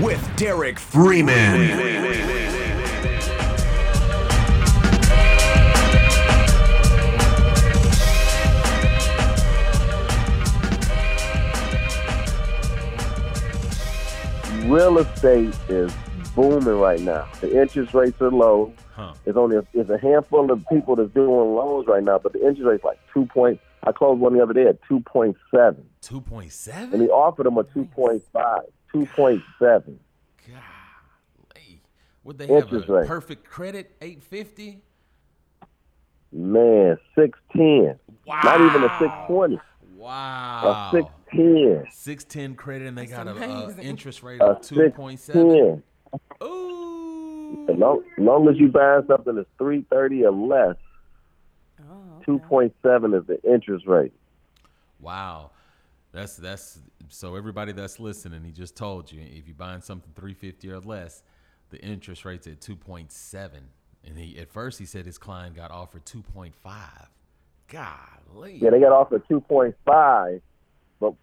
with Derek Freeman. real estate is booming right now. The interest rates are low. Huh. There's only a, there's a handful of people that's doing loans right now, but the interest rate's like two point. I closed one the other day at two point seven, Two point and he offered them a two point five. Two point seven. Golly. Would they have Interest a rate. perfect credit eight fifty? Man, six ten. Wow. Not even a six twenty. Wow. A Wow. six ten. Six ten credit, and they got That's a, a amazing. interest rate A of two six point seven. ten. Ooh. As long, long as you buy something that's three thirty or less, oh, two point seven is the interest rate. Wow. That's that's so everybody that's listening, he just told you if you're buying something 350 or less, the interest rate's at 2.7. And he at first he said his client got offered 2.5. Golly. Yeah, they got offered two point five, but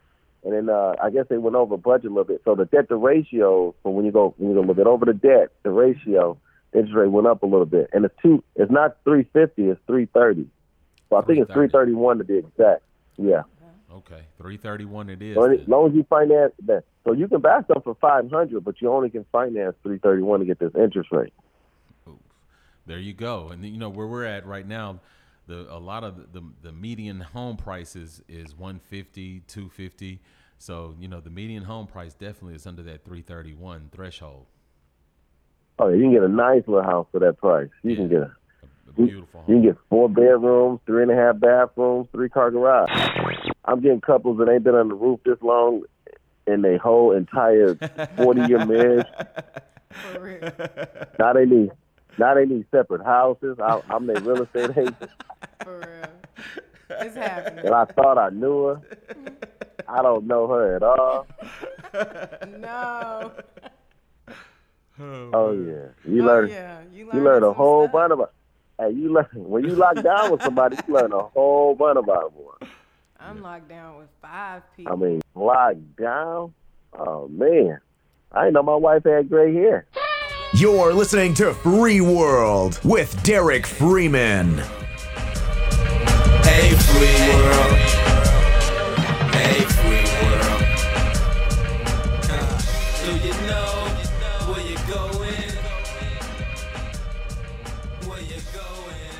and then uh, I guess they went over budget a little bit. So the debt to ratio, for when you go when you go a little bit over the debt, the ratio interest rate went up a little bit, and it's two. It's not three fifty. It's three thirty. So I think it's three thirty one to be exact. Yeah. Okay, 331 it is. As long as you finance that, so you can buy something for five hundred, but you only can finance three thirty one to get this interest rate. There you go. And you know where we're at right now, the a lot of the the, the median home prices is 150, 250. So, you know, the median home price definitely is under that 331 threshold. Oh, yeah, you can get a nice little house for that price. You can get a A You- beautiful You can get four bedrooms, three and a half bathrooms, three car garage. I'm getting couples that ain't been on the roof this long in their whole entire 40 year marriage. For real. Now they need, now they need separate houses. I, I'm their real estate agent, For real. It's happening. and I thought I knew her. I don't know her at all. No. Oh yeah, you oh, learn, yeah. You, you learn a whole stuff. bunch about. Hey, you learn when you lock down with somebody, you learn a whole bunch about them. I'm locked down with five people. I mean, locked down? Oh, man. I didn't know my wife had gray hair. You're listening to Free World with Derek Freeman. Hey, Free World. Hey, Free World. Do you know where you're going? Where you're going?